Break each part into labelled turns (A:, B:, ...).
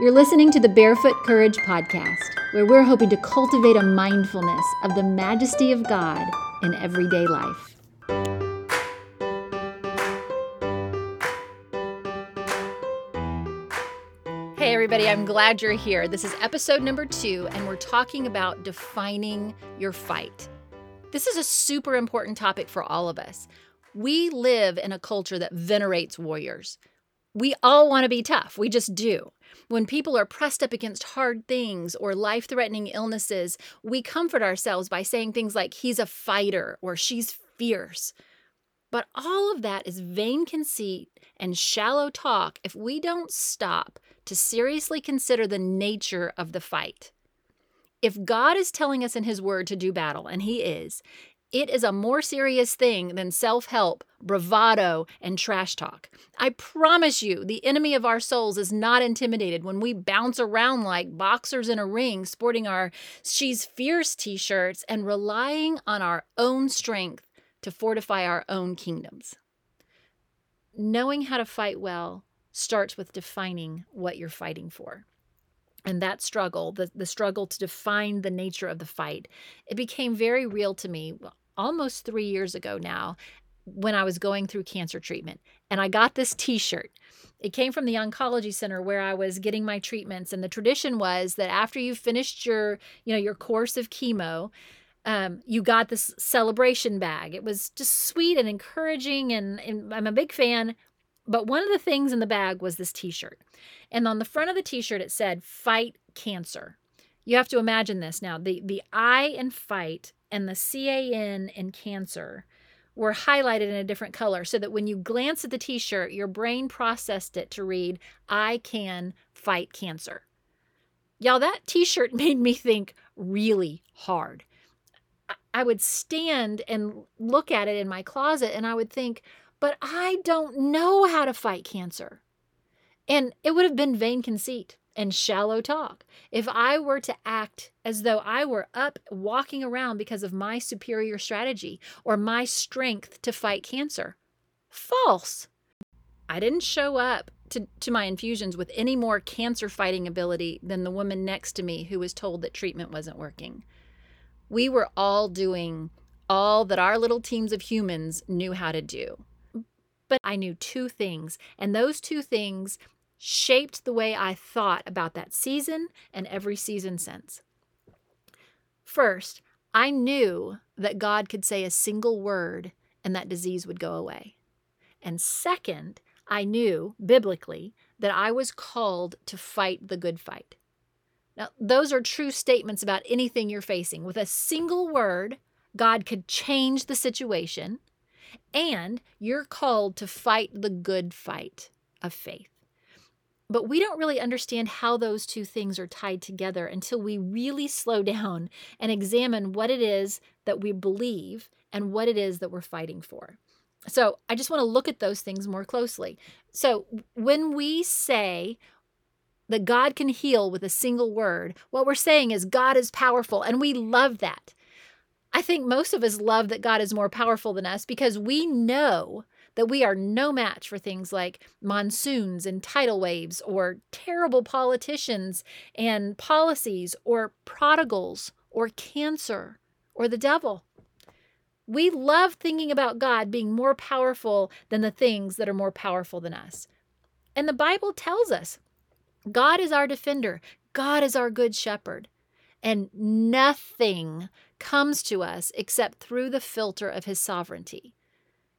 A: You're listening to the Barefoot Courage Podcast, where we're hoping to cultivate a mindfulness of the majesty of God in everyday life. Hey, everybody, I'm glad you're here. This is episode number two, and we're talking about defining your fight. This is a super important topic for all of us. We live in a culture that venerates warriors. We all want to be tough, we just do. When people are pressed up against hard things or life threatening illnesses, we comfort ourselves by saying things like, he's a fighter or she's fierce. But all of that is vain conceit and shallow talk if we don't stop to seriously consider the nature of the fight. If God is telling us in His Word to do battle, and He is, it is a more serious thing than self help, bravado, and trash talk. I promise you, the enemy of our souls is not intimidated when we bounce around like boxers in a ring, sporting our She's Fierce t shirts and relying on our own strength to fortify our own kingdoms. Knowing how to fight well starts with defining what you're fighting for and that struggle the, the struggle to define the nature of the fight it became very real to me almost three years ago now when I was going through cancer treatment. And I got this t shirt. It came from the oncology center where I was getting my treatments. And the tradition was that after you finished your, you know, your course of chemo, um, you got this celebration bag. It was just sweet and encouraging, and, and I'm a big fan. But one of the things in the bag was this t shirt. And on the front of the t shirt, it said, Fight Cancer. You have to imagine this now. The, the I in fight and the CAN in cancer were highlighted in a different color so that when you glance at the t shirt, your brain processed it to read, I can fight cancer. Y'all, that t shirt made me think really hard. I would stand and look at it in my closet and I would think, but I don't know how to fight cancer. And it would have been vain conceit and shallow talk. If I were to act as though I were up walking around because of my superior strategy or my strength to fight cancer, false. I didn't show up to, to my infusions with any more cancer fighting ability than the woman next to me who was told that treatment wasn't working. We were all doing all that our little teams of humans knew how to do. But I knew two things, and those two things shaped the way I thought about that season and every season since. First, I knew that God could say a single word and that disease would go away. And second, I knew biblically that I was called to fight the good fight. Now, those are true statements about anything you're facing. With a single word, God could change the situation, and you're called to fight the good fight of faith. But we don't really understand how those two things are tied together until we really slow down and examine what it is that we believe and what it is that we're fighting for. So I just want to look at those things more closely. So when we say that God can heal with a single word, what we're saying is God is powerful, and we love that. I think most of us love that God is more powerful than us because we know that we are no match for things like monsoons and tidal waves, or terrible politicians and policies, or prodigals, or cancer, or the devil. We love thinking about God being more powerful than the things that are more powerful than us. And the Bible tells us God is our defender, God is our good shepherd. And nothing comes to us except through the filter of his sovereignty.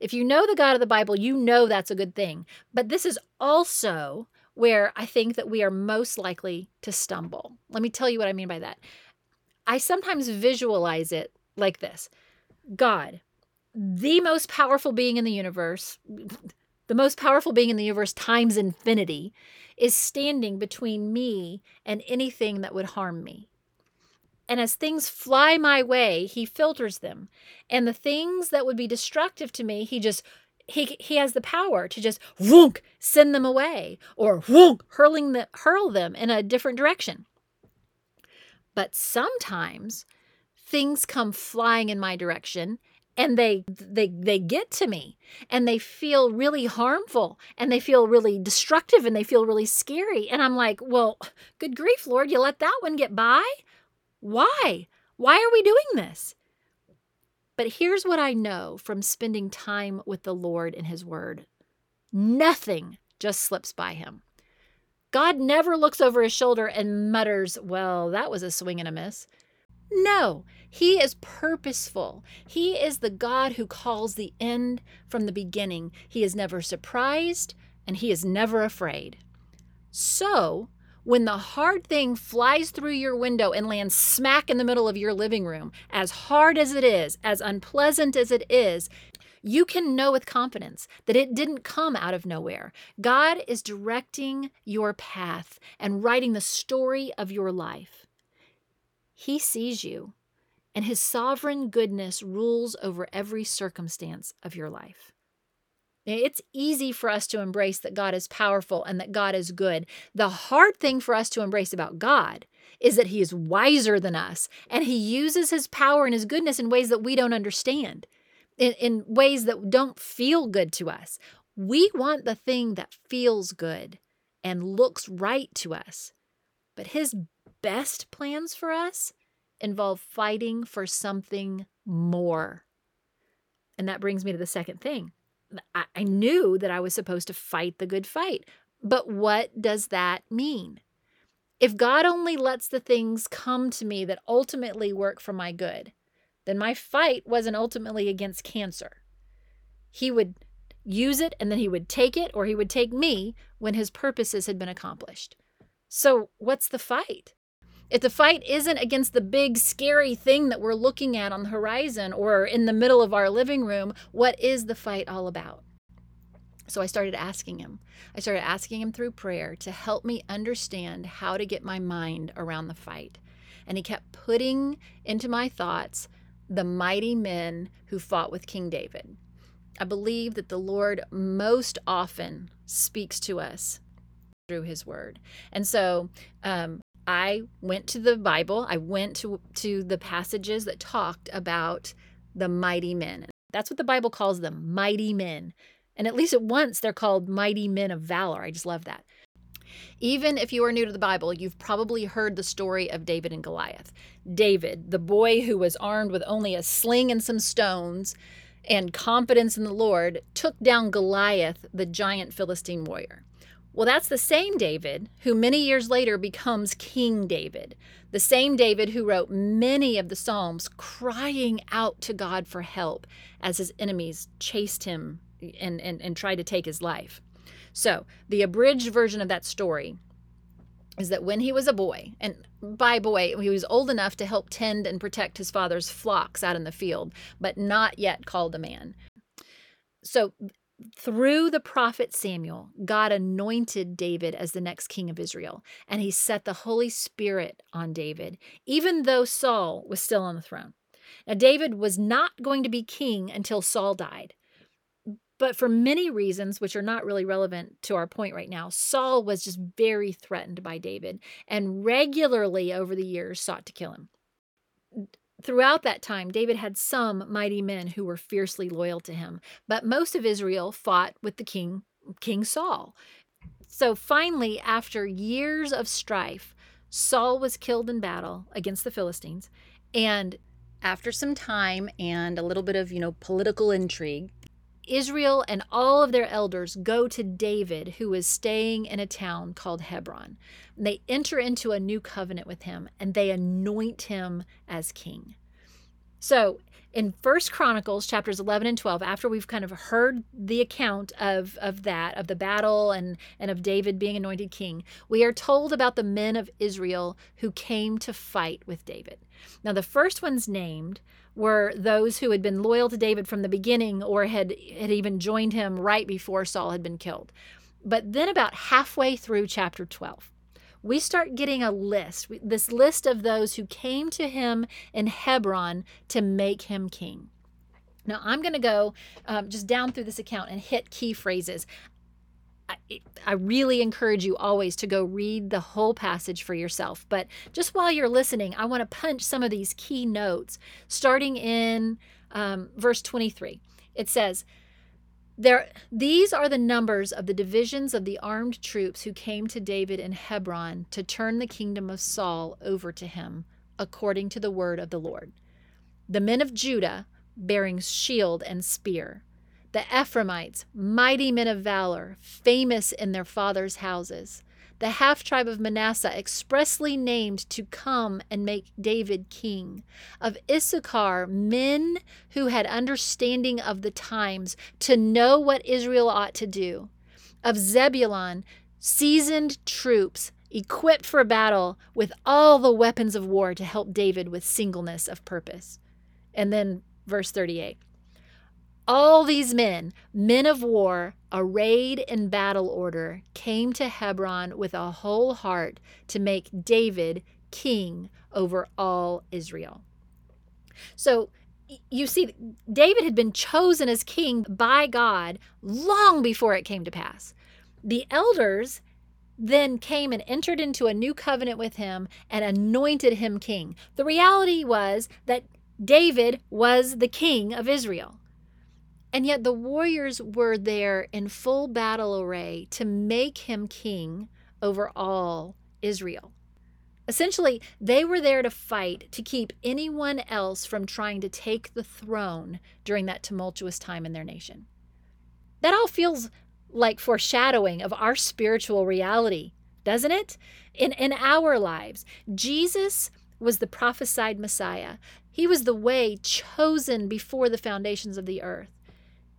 A: If you know the God of the Bible, you know that's a good thing. But this is also where I think that we are most likely to stumble. Let me tell you what I mean by that. I sometimes visualize it like this God, the most powerful being in the universe, the most powerful being in the universe times infinity, is standing between me and anything that would harm me. And as things fly my way, he filters them. And the things that would be destructive to me, he just he he has the power to just whoonk, send them away or whoonk, hurling the, hurl them in a different direction. But sometimes things come flying in my direction and they they they get to me and they feel really harmful and they feel really destructive and they feel really scary and i'm like well good grief lord you let that one get by why why are we doing this but here's what i know from spending time with the lord in his word nothing just slips by him god never looks over his shoulder and mutters well that was a swing and a miss no, he is purposeful. He is the God who calls the end from the beginning. He is never surprised and he is never afraid. So, when the hard thing flies through your window and lands smack in the middle of your living room, as hard as it is, as unpleasant as it is, you can know with confidence that it didn't come out of nowhere. God is directing your path and writing the story of your life. He sees you, and His sovereign goodness rules over every circumstance of your life. It's easy for us to embrace that God is powerful and that God is good. The hard thing for us to embrace about God is that He is wiser than us and He uses His power and His goodness in ways that we don't understand, in, in ways that don't feel good to us. We want the thing that feels good and looks right to us. But His best plans for us involve fighting for something more. And that brings me to the second thing. I, I knew that I was supposed to fight the good fight. But what does that mean? If God only lets the things come to me that ultimately work for my good, then my fight wasn't ultimately against cancer. He would use it and then he would take it or he would take me when his purposes had been accomplished. So, what's the fight? If the fight isn't against the big scary thing that we're looking at on the horizon or in the middle of our living room, what is the fight all about? So I started asking him. I started asking him through prayer to help me understand how to get my mind around the fight. And he kept putting into my thoughts the mighty men who fought with King David. I believe that the Lord most often speaks to us through his word. And so um, I went to the Bible, I went to, to the passages that talked about the mighty men. That's what the Bible calls them mighty men. And at least at once, they're called mighty men of valor. I just love that. Even if you are new to the Bible, you've probably heard the story of David and Goliath. David, the boy who was armed with only a sling and some stones and confidence in the Lord, took down Goliath, the giant Philistine warrior. Well, that's the same David who many years later becomes King David, the same David who wrote many of the Psalms crying out to God for help as his enemies chased him and, and, and tried to take his life. So, the abridged version of that story is that when he was a boy, and by boy, he was old enough to help tend and protect his father's flocks out in the field, but not yet called a man. So through the prophet Samuel, God anointed David as the next king of Israel, and he set the Holy Spirit on David, even though Saul was still on the throne. Now, David was not going to be king until Saul died. But for many reasons, which are not really relevant to our point right now, Saul was just very threatened by David and regularly over the years sought to kill him. Throughout that time, David had some mighty men who were fiercely loyal to him, but most of Israel fought with the king, King Saul. So finally, after years of strife, Saul was killed in battle against the Philistines. And after some time and a little bit of, you know, political intrigue, Israel and all of their elders go to David, who is staying in a town called Hebron. They enter into a new covenant with him and they anoint him as king. So, in First Chronicles chapters 11 and 12, after we've kind of heard the account of, of that, of the battle and, and of David being anointed king, we are told about the men of Israel who came to fight with David. Now, the first ones named were those who had been loyal to David from the beginning or had, had even joined him right before Saul had been killed. But then, about halfway through chapter 12, we start getting a list, this list of those who came to him in Hebron to make him king. Now, I'm going to go um, just down through this account and hit key phrases. I, I really encourage you always to go read the whole passage for yourself. But just while you're listening, I want to punch some of these key notes, starting in um, verse 23. It says, there, these are the numbers of the divisions of the armed troops who came to David in Hebron to turn the kingdom of Saul over to him, according to the word of the Lord. The men of Judah, bearing shield and spear. The Ephraimites, mighty men of valor, famous in their fathers' houses the half tribe of Manasseh expressly named to come and make David king. Of Issachar, men who had understanding of the times to know what Israel ought to do. Of Zebulun, seasoned troops equipped for battle with all the weapons of war to help David with singleness of purpose. And then verse 38 all these men, men of war, arrayed in battle order, came to Hebron with a whole heart to make David king over all Israel. So you see, David had been chosen as king by God long before it came to pass. The elders then came and entered into a new covenant with him and anointed him king. The reality was that David was the king of Israel. And yet the warriors were there in full battle array to make him king over all Israel. Essentially, they were there to fight to keep anyone else from trying to take the throne during that tumultuous time in their nation. That all feels like foreshadowing of our spiritual reality, doesn't it? In, in our lives, Jesus was the prophesied Messiah. He was the way chosen before the foundations of the earth.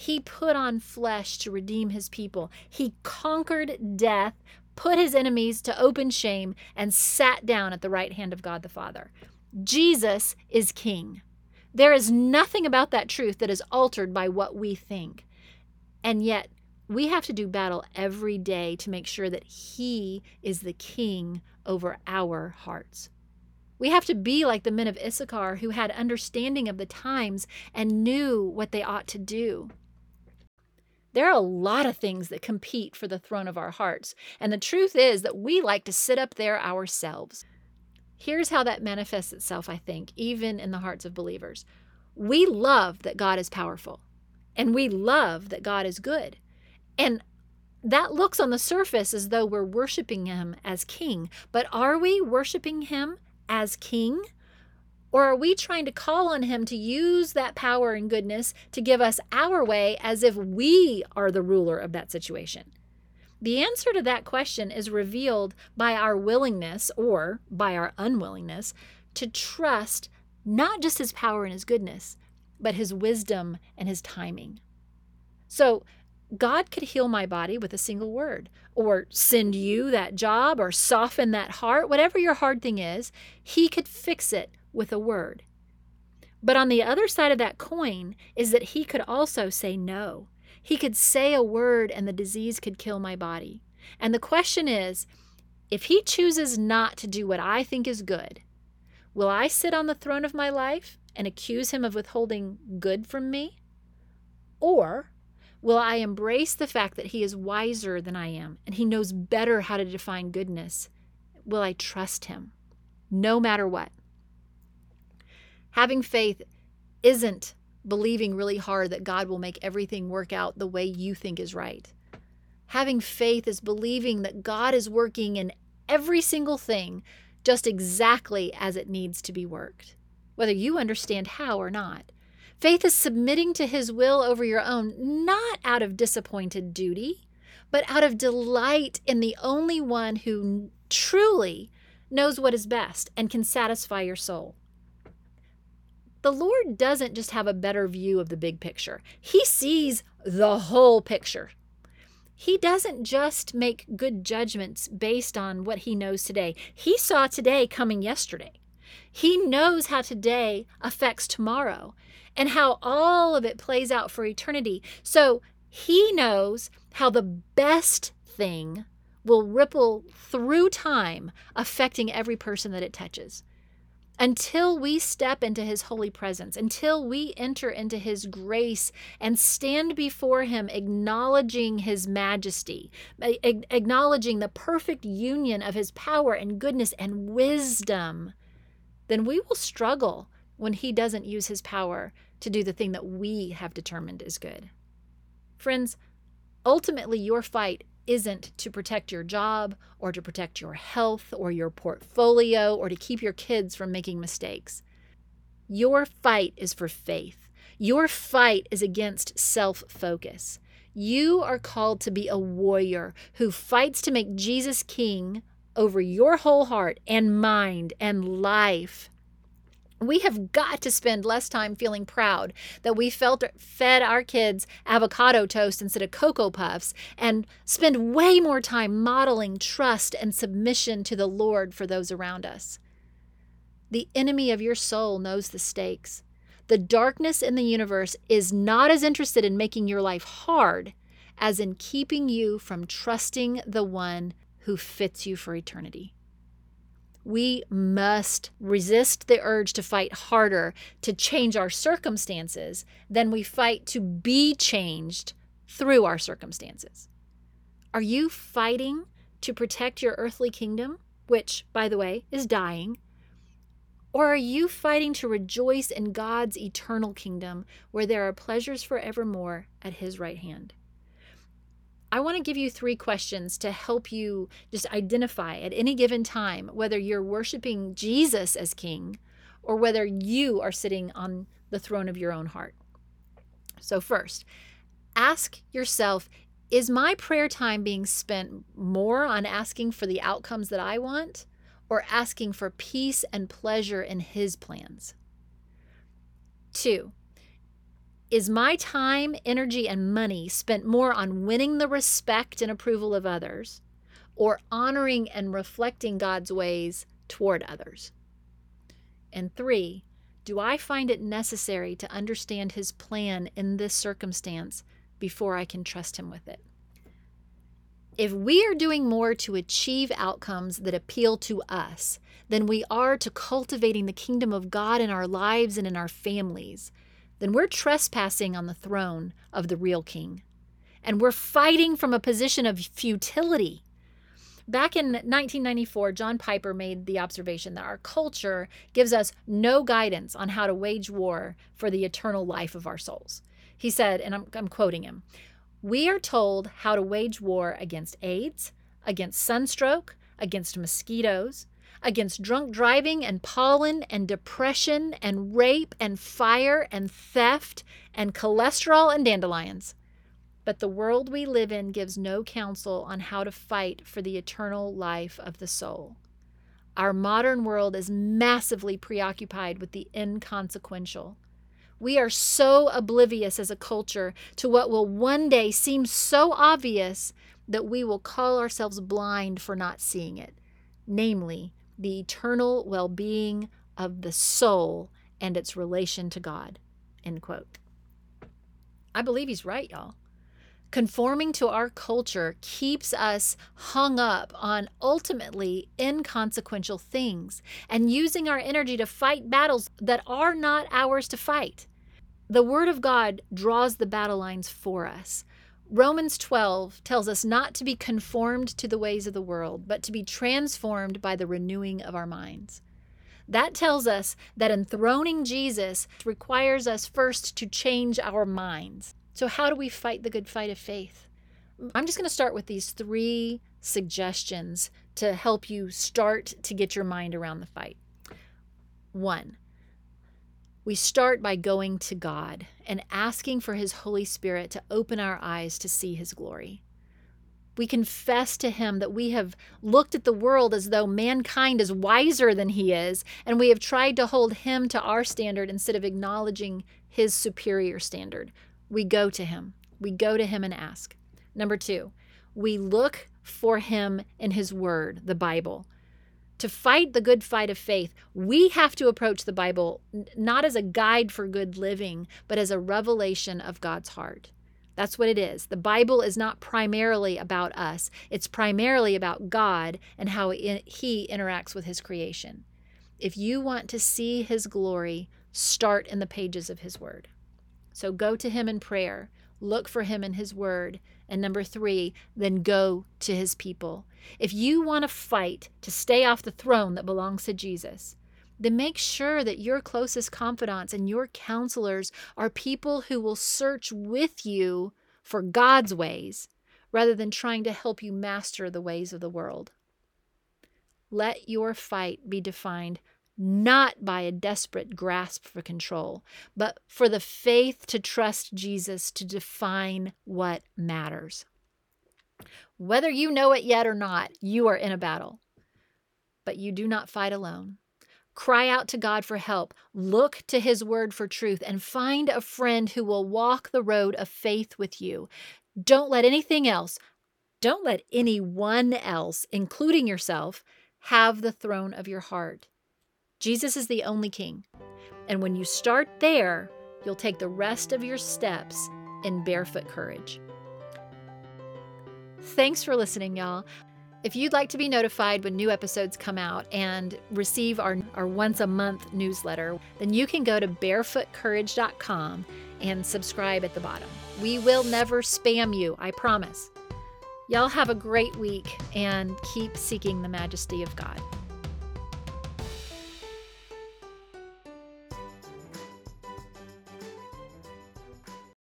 A: He put on flesh to redeem his people. He conquered death, put his enemies to open shame, and sat down at the right hand of God the Father. Jesus is king. There is nothing about that truth that is altered by what we think. And yet, we have to do battle every day to make sure that He is the king over our hearts. We have to be like the men of Issachar who had understanding of the times and knew what they ought to do. There are a lot of things that compete for the throne of our hearts, and the truth is that we like to sit up there ourselves. Here's how that manifests itself, I think, even in the hearts of believers. We love that God is powerful, and we love that God is good. And that looks on the surface as though we're worshiping Him as King, but are we worshiping Him as King? Or are we trying to call on Him to use that power and goodness to give us our way as if we are the ruler of that situation? The answer to that question is revealed by our willingness or by our unwillingness to trust not just His power and His goodness, but His wisdom and His timing. So, God could heal my body with a single word, or send you that job, or soften that heart, whatever your hard thing is, He could fix it with a word. But on the other side of that coin is that he could also say no. He could say a word and the disease could kill my body. And the question is if he chooses not to do what I think is good, will I sit on the throne of my life and accuse him of withholding good from me? Or will I embrace the fact that he is wiser than I am and he knows better how to define goodness? Will I trust him no matter what? Having faith isn't believing really hard that God will make everything work out the way you think is right. Having faith is believing that God is working in every single thing just exactly as it needs to be worked, whether you understand how or not. Faith is submitting to His will over your own, not out of disappointed duty, but out of delight in the only one who truly knows what is best and can satisfy your soul. The Lord doesn't just have a better view of the big picture, He sees the whole picture. He doesn't just make good judgments based on what he knows today. He saw today coming yesterday. He knows how today affects tomorrow and how all of it plays out for eternity. So he knows how the best thing will ripple through time, affecting every person that it touches until we step into his holy presence, until we enter into his grace and stand before him, acknowledging his majesty, acknowledging the perfect union of his power and goodness and wisdom, then we will struggle when he doesn't use his power to do the thing that we have determined is good. Friends, ultimately, your fight isn't to protect your job or to protect your health or your portfolio or to keep your kids from making mistakes. Your fight is for faith. Your fight is against self focus. You are called to be a warrior who fights to make Jesus king over your whole heart and mind and life. We have got to spend less time feeling proud that we felt fed our kids avocado toast instead of Cocoa Puffs and spend way more time modeling trust and submission to the Lord for those around us. The enemy of your soul knows the stakes. The darkness in the universe is not as interested in making your life hard as in keeping you from trusting the one who fits you for eternity. We must resist the urge to fight harder to change our circumstances than we fight to be changed through our circumstances. Are you fighting to protect your earthly kingdom, which, by the way, is dying? Or are you fighting to rejoice in God's eternal kingdom where there are pleasures forevermore at His right hand? I want to give you three questions to help you just identify at any given time whether you're worshiping Jesus as King or whether you are sitting on the throne of your own heart. So, first, ask yourself Is my prayer time being spent more on asking for the outcomes that I want or asking for peace and pleasure in His plans? Two, is my time, energy, and money spent more on winning the respect and approval of others or honoring and reflecting God's ways toward others? And three, do I find it necessary to understand His plan in this circumstance before I can trust Him with it? If we are doing more to achieve outcomes that appeal to us than we are to cultivating the kingdom of God in our lives and in our families, then we're trespassing on the throne of the real king. And we're fighting from a position of futility. Back in 1994, John Piper made the observation that our culture gives us no guidance on how to wage war for the eternal life of our souls. He said, and I'm, I'm quoting him We are told how to wage war against AIDS, against sunstroke, against mosquitoes, against drunk driving and pollen and depression and rape and fire and theft and cholesterol and dandelions. But the world we live in gives no counsel on how to fight for the eternal life of the soul. Our modern world is massively preoccupied with the inconsequential. We are so oblivious as a culture to what will one day seem so obvious that we will call ourselves blind for not seeing it, namely, the eternal well being of the soul and its relation to God. End quote. I believe he's right, y'all. Conforming to our culture keeps us hung up on ultimately inconsequential things and using our energy to fight battles that are not ours to fight. The Word of God draws the battle lines for us. Romans 12 tells us not to be conformed to the ways of the world, but to be transformed by the renewing of our minds. That tells us that enthroning Jesus requires us first to change our minds. So, how do we fight the good fight of faith? I'm just going to start with these three suggestions to help you start to get your mind around the fight. One, we start by going to God and asking for His Holy Spirit to open our eyes to see His glory. We confess to Him that we have looked at the world as though mankind is wiser than He is, and we have tried to hold Him to our standard instead of acknowledging His superior standard. We go to Him. We go to Him and ask. Number two, we look for Him in His Word, the Bible to fight the good fight of faith, we have to approach the Bible not as a guide for good living, but as a revelation of God's heart. That's what it is. The Bible is not primarily about us, it's primarily about God and how He interacts with His creation. If you want to see His glory, start in the pages of His Word. So go to Him in prayer, look for Him in His Word, and number three, then go to His people if you want to fight to stay off the throne that belongs to Jesus, then make sure that your closest confidants and your counselors are people who will search with you for God's ways rather than trying to help you master the ways of the world. Let your fight be defined not by a desperate grasp for control, but for the faith to trust Jesus to define what matters. Whether you know it yet or not, you are in a battle. But you do not fight alone. Cry out to God for help, look to His word for truth, and find a friend who will walk the road of faith with you. Don't let anything else, don't let anyone else, including yourself, have the throne of your heart. Jesus is the only king. And when you start there, you'll take the rest of your steps in barefoot courage. Thanks for listening, y'all. If you'd like to be notified when new episodes come out and receive our, our once a month newsletter, then you can go to barefootcourage.com and subscribe at the bottom. We will never spam you, I promise. Y'all have a great week and keep seeking the majesty of God.